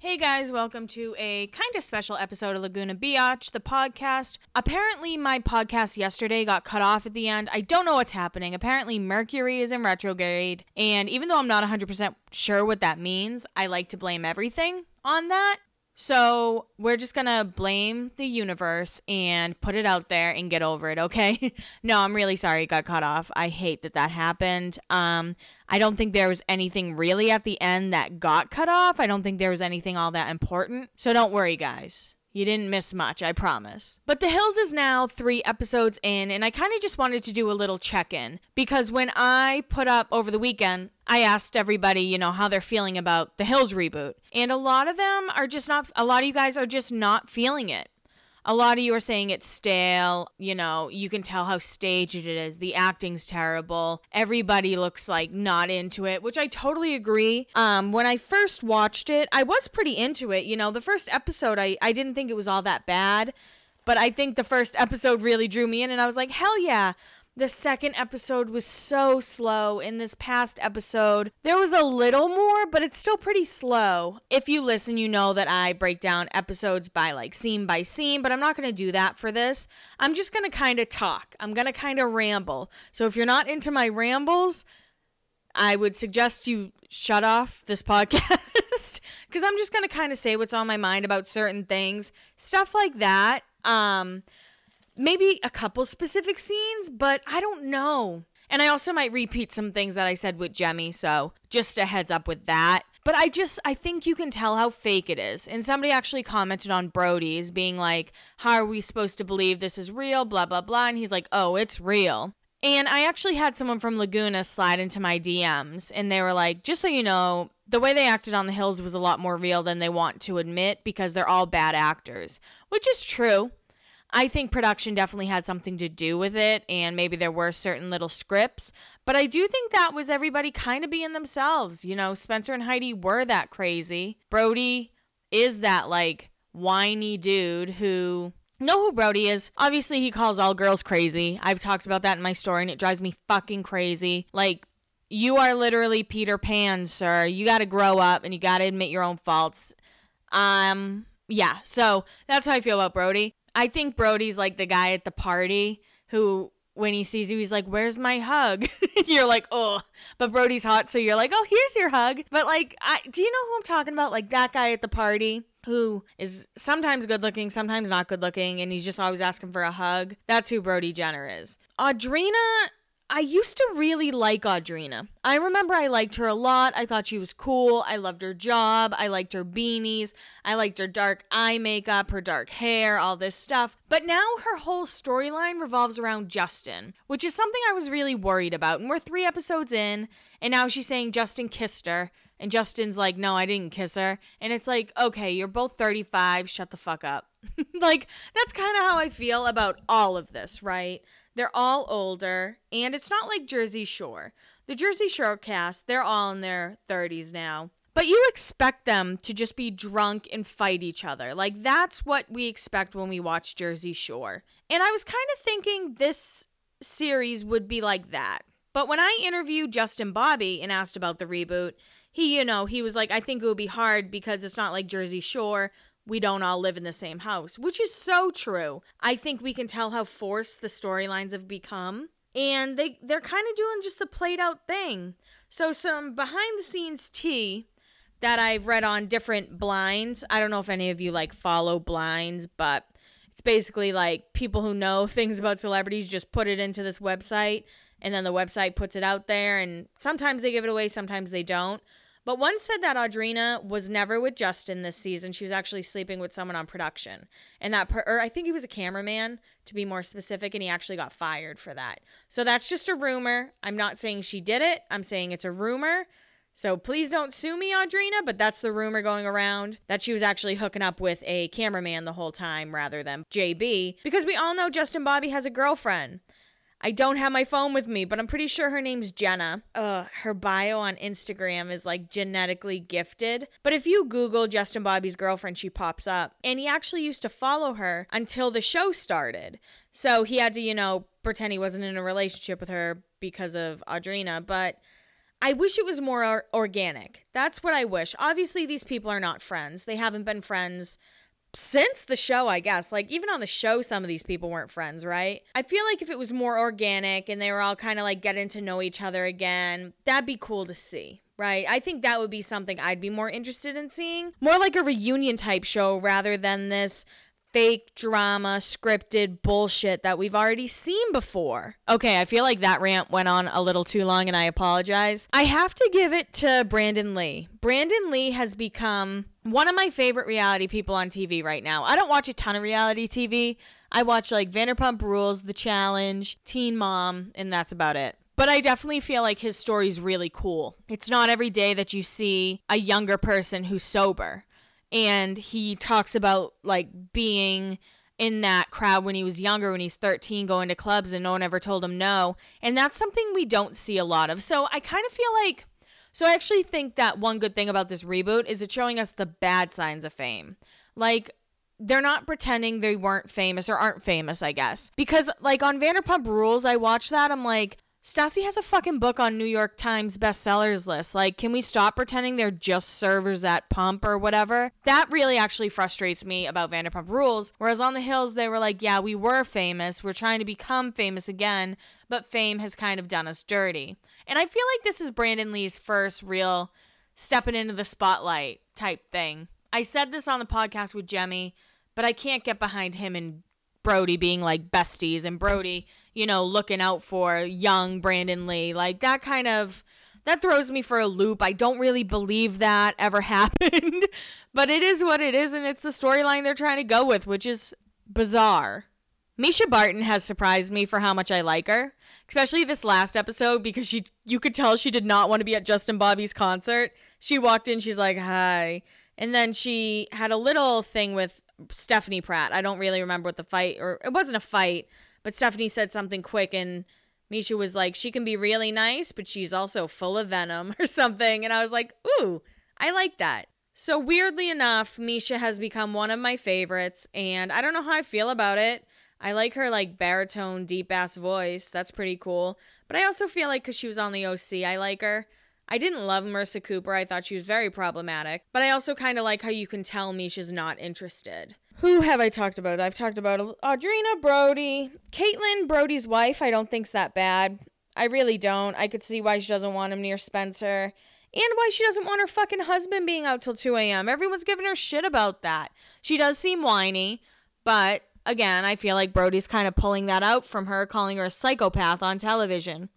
Hey guys, welcome to a kind of special episode of Laguna Biatch, the podcast. Apparently, my podcast yesterday got cut off at the end. I don't know what's happening. Apparently, Mercury is in retrograde, and even though I'm not 100% sure what that means, I like to blame everything on that. So we're just gonna blame the universe and put it out there and get over it, okay? no, I'm really sorry it got cut off. I hate that that happened. Um, I don't think there was anything really at the end that got cut off. I don't think there was anything all that important. So don't worry, guys. You didn't miss much, I promise. But The Hills is now three episodes in, and I kind of just wanted to do a little check in because when I put up over the weekend, I asked everybody, you know, how they're feeling about The Hills reboot. And a lot of them are just not, a lot of you guys are just not feeling it a lot of you are saying it's stale. You know, you can tell how staged it is. The acting's terrible. Everybody looks like not into it, which I totally agree. Um, when I first watched it, I was pretty into it. You know, the first episode, I, I didn't think it was all that bad. But I think the first episode really drew me in, and I was like, hell yeah. The second episode was so slow. In this past episode, there was a little more, but it's still pretty slow. If you listen, you know that I break down episodes by like scene by scene, but I'm not going to do that for this. I'm just going to kind of talk. I'm going to kind of ramble. So if you're not into my rambles, I would suggest you shut off this podcast because I'm just going to kind of say what's on my mind about certain things, stuff like that. Um, maybe a couple specific scenes, but I don't know. And I also might repeat some things that I said with Jemmy, so just a heads up with that. But I just, I think you can tell how fake it is. And somebody actually commented on Brody's being like, How are we supposed to believe this is real? Blah, blah, blah. And he's like, Oh, it's real. And I actually had someone from Laguna slide into my DMs, and they were like, Just so you know, the way they acted on the hills was a lot more real than they want to admit because they're all bad actors, which is true. I think production definitely had something to do with it, and maybe there were certain little scripts, but I do think that was everybody kind of being themselves. You know, Spencer and Heidi were that crazy. Brody is that like whiny dude who know who Brody is. Obviously, he calls all girls crazy. I've talked about that in my story, and it drives me fucking crazy. Like, you are literally Peter Pan, sir. You got to grow up and you got to admit your own faults. Um, yeah, so that's how I feel about Brody. I think Brody's like the guy at the party who when he sees you, he's like, "Where's my hug?" you're like, "Oh," but Brody's hot, so you're like, "Oh, here's your hug." But like, I do you know who I'm talking about? Like that guy at the party who is sometimes good looking, sometimes not good looking, and he's just always asking for a hug. That's who Brody Jenner is. Audrina I used to really like Audrina. I remember I liked her a lot. I thought she was cool. I loved her job. I liked her beanies. I liked her dark eye makeup, her dark hair, all this stuff. But now her whole storyline revolves around Justin, which is something I was really worried about. And we're three episodes in, and now she's saying Justin kissed her. And Justin's like, no, I didn't kiss her. And it's like, okay, you're both 35. Shut the fuck up. like, that's kind of how I feel about all of this, right? They're all older, and it's not like Jersey Shore. The Jersey Shore cast, they're all in their 30s now. But you expect them to just be drunk and fight each other. Like, that's what we expect when we watch Jersey Shore. And I was kind of thinking this series would be like that. But when I interviewed Justin Bobby and asked about the reboot, he, you know, he was like, I think it would be hard because it's not like Jersey Shore we don't all live in the same house, which is so true. I think we can tell how forced the storylines have become. And they they're kind of doing just the played out thing. So some behind the scenes tea that I've read on different blinds. I don't know if any of you like follow blinds, but it's basically like people who know things about celebrities just put it into this website and then the website puts it out there and sometimes they give it away, sometimes they don't. But one said that Audrina was never with Justin this season. She was actually sleeping with someone on production. And that, per- or I think he was a cameraman to be more specific, and he actually got fired for that. So that's just a rumor. I'm not saying she did it, I'm saying it's a rumor. So please don't sue me, Audrina, but that's the rumor going around that she was actually hooking up with a cameraman the whole time rather than JB. Because we all know Justin Bobby has a girlfriend. I don't have my phone with me, but I'm pretty sure her name's Jenna. Uh, her bio on Instagram is like genetically gifted. But if you Google Justin Bobby's girlfriend, she pops up. And he actually used to follow her until the show started. So he had to, you know, pretend he wasn't in a relationship with her because of Audrina. But I wish it was more or- organic. That's what I wish. Obviously, these people are not friends. They haven't been friends since the show, I guess. Like, even on the show, some of these people weren't friends, right? I feel like if it was more organic and they were all kind of like getting to know each other again, that'd be cool to see. Right. I think that would be something I'd be more interested in seeing. More like a reunion type show rather than this fake drama, scripted bullshit that we've already seen before. Okay, I feel like that rant went on a little too long and I apologize. I have to give it to Brandon Lee. Brandon Lee has become one of my favorite reality people on TV right now. I don't watch a ton of reality TV. I watch like Vanderpump Rules, The Challenge, Teen Mom, and that's about it. But I definitely feel like his story's really cool. It's not every day that you see a younger person who's sober and he talks about like being in that crowd when he was younger when he's 13 going to clubs and no one ever told him no. And that's something we don't see a lot of. So i kind of feel like so i actually think that one good thing about this reboot is it's showing us the bad signs of fame. Like they're not pretending they weren't famous or aren't famous i guess. Because like on vanderpump rules i watched that i'm like Stassi has a fucking book on New York Times bestsellers list. Like, can we stop pretending they're just servers at Pump or whatever? That really actually frustrates me about Vanderpump Rules. Whereas on the Hills, they were like, yeah, we were famous. We're trying to become famous again, but fame has kind of done us dirty. And I feel like this is Brandon Lee's first real stepping into the spotlight type thing. I said this on the podcast with Jemmy, but I can't get behind him and Brody being like besties and Brody you know, looking out for young Brandon Lee. Like that kind of that throws me for a loop. I don't really believe that ever happened, but it is what it is and it's the storyline they're trying to go with, which is bizarre. Mischa Barton has surprised me for how much I like her, especially this last episode because she you could tell she did not want to be at Justin Bobby's concert. She walked in, she's like, "Hi." And then she had a little thing with Stephanie Pratt. I don't really remember what the fight or it wasn't a fight, but Stephanie said something quick and Mischa was like, she can be really nice, but she's also full of venom or something. And I was like, ooh, I like that. So weirdly enough, Mischa has become one of my favorites, and I don't know how I feel about it. I like her like baritone, deep ass voice. That's pretty cool. But I also feel like because she was on the OC, I like her. I didn't love Marissa Cooper. I thought she was very problematic. But I also kind of like how you can tell Mischa's not interested. Who have I talked about? I've talked about Audrina Brody. Kaitlynn, Brody's wife, I don't think's that bad. I really don't. I could see why she doesn't want him near Spencer. And why she doesn't want her fucking husband being out till 2 a.m. Everyone's giving her shit about that. She does seem whiny, but again, I feel like Brody's kind of pulling that out from her, calling her a psychopath on television.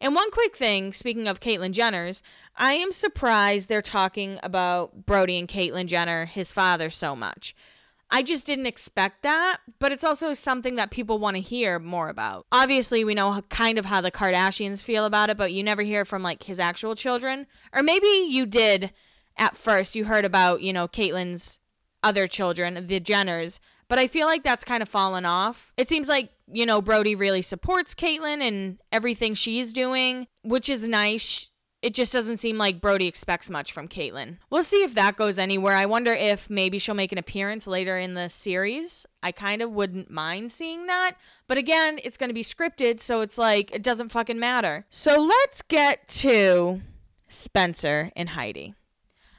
And one quick thing, speaking of Caitlyn Jenner's, I am surprised they're talking about Brody and Caitlyn Jenner, his father, so much. I just didn't expect that, but it's also something that people want to hear more about. Obviously, we know kind of how the Kardashians feel about it, but you never hear from like his actual children. Or maybe you did at first. You heard about, you know, Caitlyn's other children, the Jenners, but I feel like that's kind of fallen off. It seems like, you know, Brody really supports Caitlyn and everything she's doing, which is nice it just doesn't seem like Brody expects much from Caitlyn. We'll see if that goes anywhere. I wonder if maybe she'll make an appearance later in the series. I kind of wouldn't mind seeing that. But again, it's going to be scripted, so it's like, it doesn't fucking matter. So let's get to Spencer and Heidi.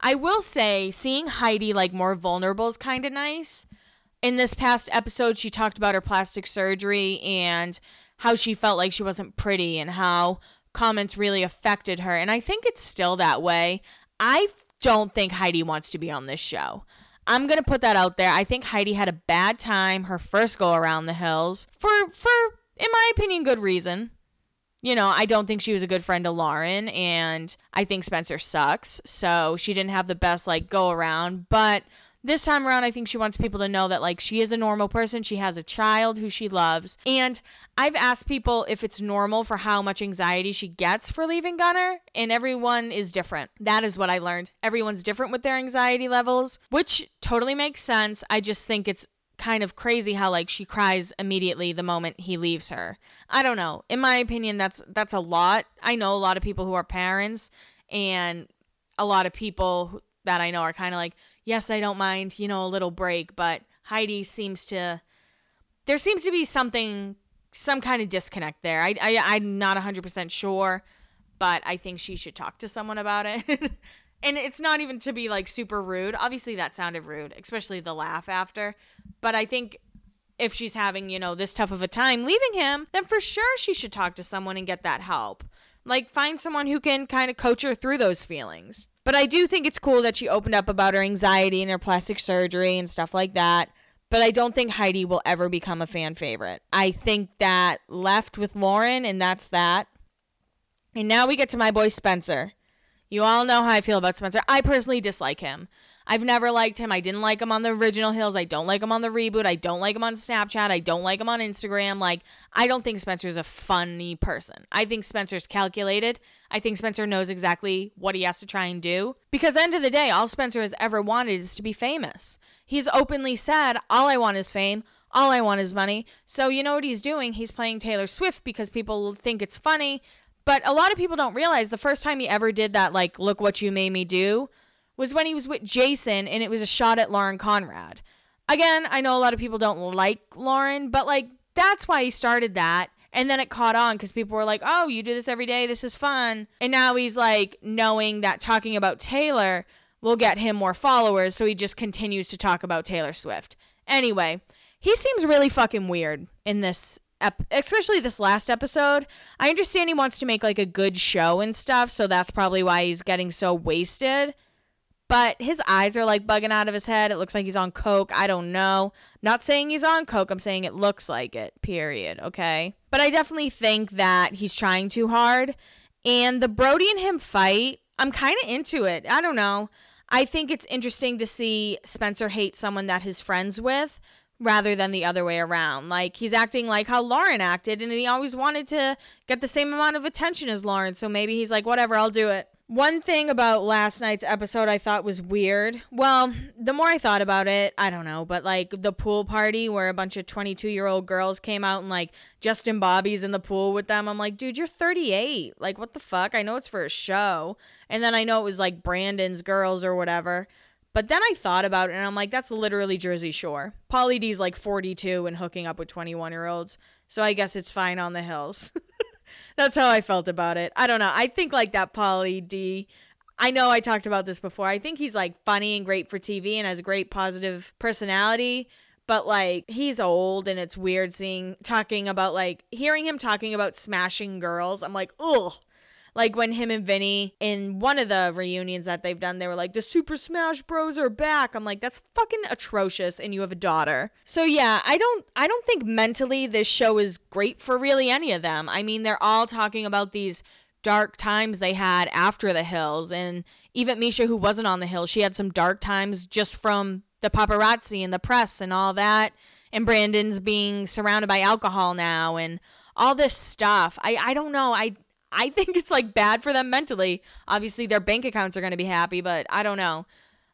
I will say, seeing Heidi like more vulnerable is kind of nice. In this past episode, she talked about her plastic surgery and how she felt like she wasn't pretty and how comments really affected her. And I think it's still that way. I don't think Heidi wants to be on this show. I'm gonna put that out there. I think Heidi had a bad time her first go around the hills for for in my opinion good reason. You know, I don't think she was a good friend to Lauren and I think Spencer sucks. So she didn't have the best like go around, but this time around, I think she wants people to know that, like, she is a normal person. She has a child who she loves. And I've asked people if it's normal for how much anxiety she gets for leaving Gunner, and everyone is different. That is what I learned. Everyone's different with their anxiety levels, which totally makes sense. I just think it's kind of crazy how like she cries immediately the moment he leaves her. I don't know. In my opinion that's that's a lot. I know a lot of people who are parents and a lot of people that I know are kind of like yes, I don't mind, you know, a little break, but Heidi seems to there seems to be something some kind of disconnect there. I, I I'm not 100% sure, but I think she should talk to someone about it. and it's not even to be like super rude. Obviously, that sounded rude, especially the laugh after. But I think if she's having, you know, this tough of a time leaving him, then for sure she should talk to someone and get that help. Like, find someone who can kind of coach her through those feelings. But I do think it's cool that she opened up about her anxiety and her plastic surgery and stuff like that. But I don't think Heidi will ever become a fan favorite. I think that left with Lauren, and that's that. And now we get to my boy Spencer. You all know how I feel about Spencer. I personally dislike him. I've never liked him. I didn't like him on the original Hills. I don't like him on the reboot. I don't like him on Snapchat. I don't like him on Instagram. Like, I don't think Spencer's a funny person. I think Spencer's calculated. I think Spencer knows exactly what he has to try and do. Because, end of the day, all Spencer has ever wanted is to be famous. He's openly said, All I want is fame. All I want is money. So, you know what he's doing? He's playing Taylor Swift because people think it's funny. But a lot of people don't realize the first time he ever did that, like, look what you made me do, was when he was with Jason and it was a shot at Lauren Conrad. Again, I know a lot of people don't like Lauren, but like that's why he started that. And then it caught on because people were like, oh, you do this every day. This is fun. And now he's like knowing that talking about Taylor will get him more followers. So he just continues to talk about Taylor Swift. Anyway, he seems really fucking weird in this, ep- especially this last episode. I understand he wants to make like a good show and stuff. So that's probably why he's getting so wasted but his eyes are like bugging out of his head. It looks like he's on coke. I don't know. Not saying he's on coke. I'm saying it looks like it. Period. Okay. But I definitely think that he's trying too hard. And the Brody and him fight, I'm kind of into it. I don't know. I think it's interesting to see Spencer hate someone that he's friends with rather than the other way around. Like he's acting like how Lauren acted and he always wanted to get the same amount of attention as Lauren. So maybe he's like, whatever, I'll do it. One thing about last night's episode I thought was weird. Well, the more I thought about it, I don't know, but like the pool party where a bunch of 22 year old girls came out and like Justin Bobby's in the pool with them. I'm like, dude, you're 38. Like, what the fuck? I know it's for a show. And then I know it was like Brandon's girls or whatever. But then I thought about it and I'm like, that's literally Jersey Shore. Pauly D's like 42 and hooking up with 21 year olds. So I guess it's fine on the hills. That's how I felt about it. I don't know. I think like that Pauly D. I know I talked about this before. I think he's like funny and great for TV and has a great positive personality. But like he's old and it's weird seeing talking about like hearing him talking about smashing girls. I'm like, ugh. Like when him and Vinny in one of the reunions that they've done, they were like, the Super Smash Bros are back. I'm like, that's fucking atrocious and you have a daughter. So yeah, I don't I don't think mentally this show is great for really any of them. I mean, they're all talking about these dark times they had after the hills and even Mischa who wasn't on the hill, she had some dark times just from the paparazzi and the press and all that. And Brandon's being surrounded by alcohol now and all this stuff. I, I don't know. I I think it's like bad for them mentally. Obviously, their bank accounts are going to be happy, but I don't know.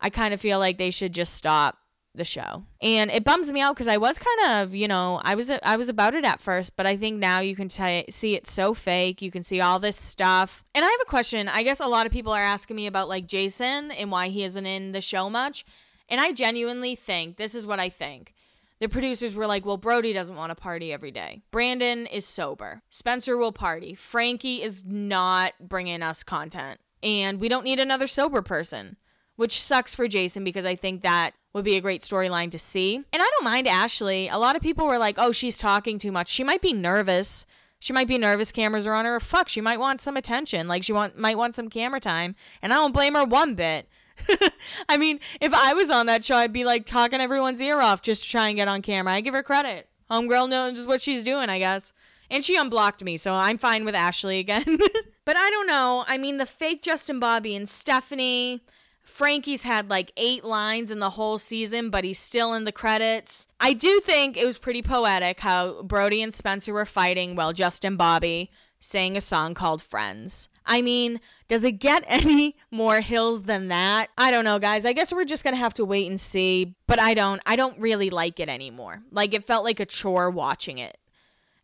I kind of feel like they should just stop the show. And it bums me out because I was kind of, you know, I was I was about it at first, but I think now you can t- see it's so fake. You can see all this stuff. And I have a question. I guess a lot of people are asking me about like Jason and why he isn't in the show much. And I genuinely think this is what I think the producers were like, well, Brody doesn't want to party every day. Brandon is sober. Spencer will party. Frankie is not bringing us content. And we don't need another sober person, which sucks for Jason because I think that would be a great storyline to see. And I don't mind Ashley. A lot of people were like, oh, she's talking too much. She might be nervous. She might be nervous cameras are on her. Fuck, she might want some attention. Like she want might want some camera time. And I don't blame her one bit. I mean, if I was on that show, I'd be like talking everyone's ear off just to try and get on camera. I give her credit. Homegirl knows what she's doing, I guess. And she unblocked me, so I'm fine with Ashley again. but I don't know. I mean, the fake Justin Bobby and Stephanie. Frankie's had like eight lines in the whole season, but he's still in the credits. I do think it was pretty poetic how Brody and Spencer were fighting while Justin Bobby sang a song called Friends. I mean, does it get any more hills than that? I don't know, guys. I guess we're just going to have to wait and see, but I don't I don't really like it anymore. Like it felt like a chore watching it.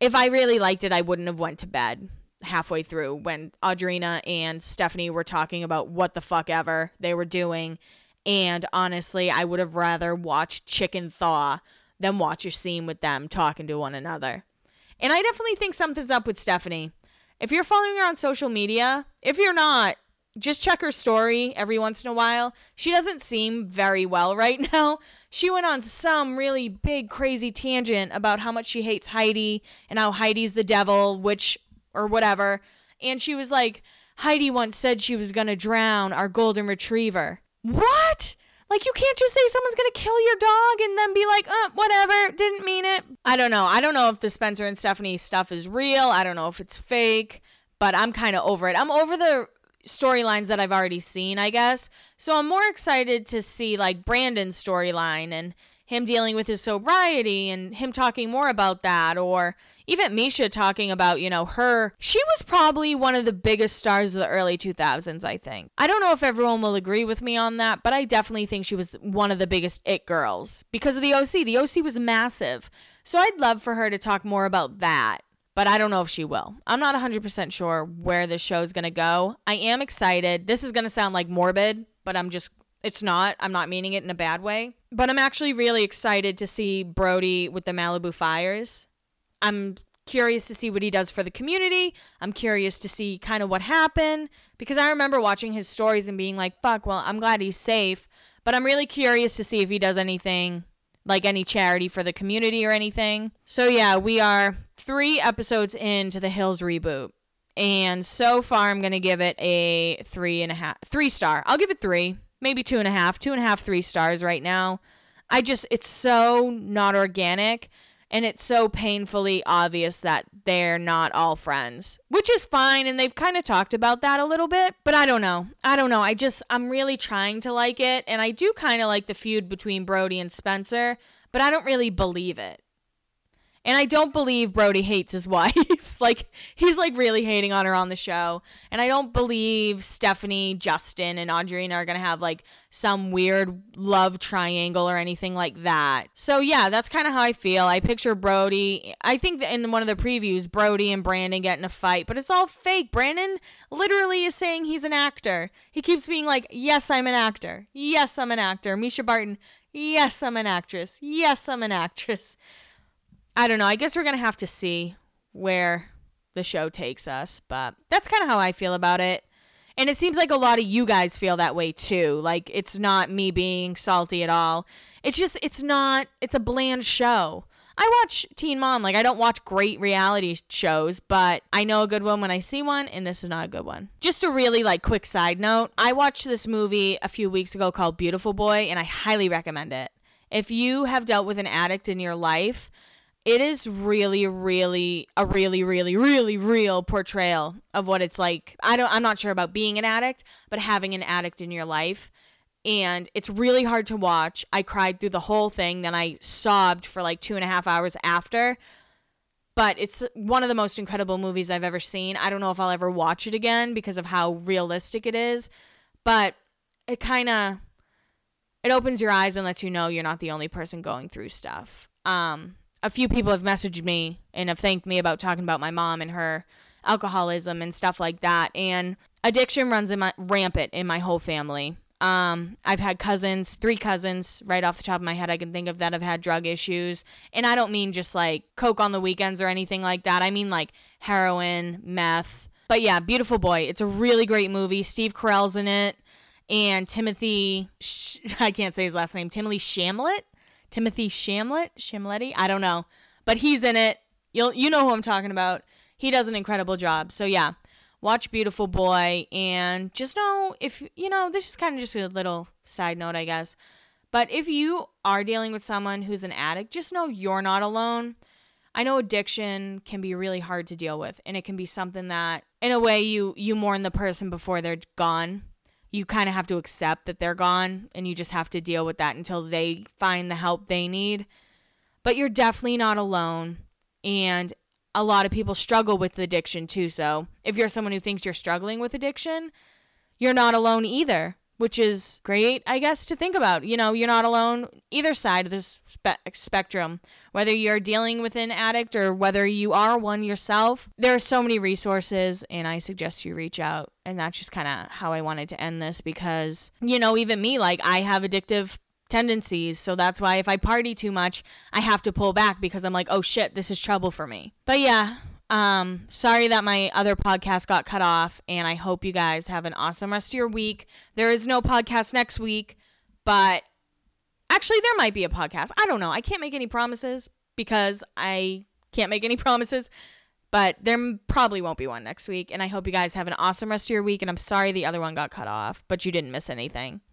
If I really liked it, I wouldn't have went to bed halfway through when Audrina and Stephanie were talking about what the fuck ever they were doing. And honestly, I would have rather watched Chicken Thaw than watch a scene with them talking to one another. And I definitely think something's up with Stephanie If you're following her on social media, if you're not, just check her story every once in a while. She doesn't seem very well right now. She went on some really big, crazy tangent about how much she hates Heidi and how Heidi's the devil, which, or whatever. And she was like, Heidi once said she was going to drown our golden retriever. What? Like, you can't just say someone's going to kill your dog and then be like, uh, whatever, didn't mean it. I don't know. I don't know if the Spencer and Stephanie stuff is real. I don't know if it's fake, but I'm kind of over it. I'm over the storylines that I've already seen, I guess. So I'm more excited to see like Brandon's storyline and him dealing with his sobriety and him talking more about that or even Mischa talking about, you know, her. She was probably one of the biggest stars of the early 2000s, I think. I don't know if everyone will agree with me on that, but I definitely think she was one of the biggest it girls because of the OC. The OC was massive. So I'd love for her to talk more about that but I don't know if she will. I'm not 100% sure where this show is to go. I am excited. This is to sound like morbid, but I'm just, it's not. I'm not meaning it in a bad way. But I'm actually really excited to see Brody with the Malibu Fires. I'm curious to see what he does for the community. I'm curious to see kind of what happened because I remember watching his stories and being like, fuck, well, I'm glad he's safe. But I'm really curious to see if he does anything like any charity for the community or anything. So, yeah, we are three episodes into the Hills reboot. And so far, I'm going to give it a three and a half, three star. I'll give it three, maybe two and a half, two and a half, three stars right now. I just, it's so not organic and it's so painfully obvious that they're not all friends, which is fine. And they've kind of talked about that a little bit, but I don't know. I don't know. I just, I'm really trying to like it. And I do kind of like the feud between Brody and Spencer, but I don't really believe it. And I don't believe Brody hates his wife. like he's like really hating on her on the show. And I don't believe Stephanie, Justin, and Audrina are gonna have like some weird love triangle or anything like that. So yeah, that's kind of how I feel. I picture Brody. I think that in one of the previews, Brody and Brandon get in a fight, but it's all fake. Brandon literally is saying he's an actor. He keeps being like, "Yes, I'm an actor. Yes, I'm an actor." Mischa Barton, "Yes, I'm an actress. Yes, I'm an actress." I don't know. I guess we're going to have to see where the show takes us, but that's kind of how I feel about it. And it seems like a lot of you guys feel that way too. Like it's not me being salty at all. It's just it's not it's a bland show. I watch Teen Mom. Like I don't watch great reality shows, but I know a good one when I see one and this is not a good one. Just a really like quick side note. I watched this movie a few weeks ago called Beautiful Boy and I highly recommend it. If you have dealt with an addict in your life, it is really really a really really really real portrayal of what it's like. I don't i'm not sure about being an addict but having an addict in your life. And it's really hard to watch. I cried through the whole thing then i sobbed for like two and a half hours after. But it's one of the most incredible movies i've ever seen. I don't know if i'll ever watch it again because of how realistic it is but it kind of it opens your eyes and lets you know you're not the only person going through stuff. Um a few people have messaged me and have thanked me about talking about my mom and her alcoholism and stuff like that. And addiction runs in my rampant in my whole family. Um, I've had cousins, three cousins, right off the top of my head, I can think of that have had drug issues. And I don't mean just like coke on the weekends or anything like that. I mean like heroin, meth. But yeah, Beautiful Boy. It's a really great movie. Steve Carell's in it. And Timothy, I can't say his last name, Timothy Shamlet Timothy Shamlet, Shamletti, I don't know, but he's in it. You'll you know who I'm talking about. He does an incredible job. So yeah, watch Beautiful Boy and just know if you know this is kind of just a little side note, I guess. But if you are dealing with someone who's an addict, just know you're not alone. I know addiction can be really hard to deal with and it can be something that in a way you you mourn the person before they're gone you kind of have to accept that they're gone and you just have to deal with that until they find the help they need. But you're definitely not alone. And a lot of people struggle with addiction too. So if you're someone who thinks you're struggling with addiction, you're not alone either which is great, I guess, to think about. You know, you're not alone either side of the spe- spectrum, whether you're dealing with an addict or whether you are one yourself. There are so many resources, and I suggest you reach out. And that's just kind of how I wanted to end this because, you know, even me, like, I have addictive tendencies. So that's why if I party too much, I have to pull back because I'm like, oh shit, this is trouble for me. But yeah, Um, sorry that my other podcast got cut off, and I hope you guys have an awesome rest of your week. There is no podcast next week, but actually, there might be a podcast. I don't know. I can't make any promises because I can't make any promises, but there probably won't be one next week. And I hope you guys have an awesome rest of your week. And I'm sorry the other one got cut off, but you didn't miss anything.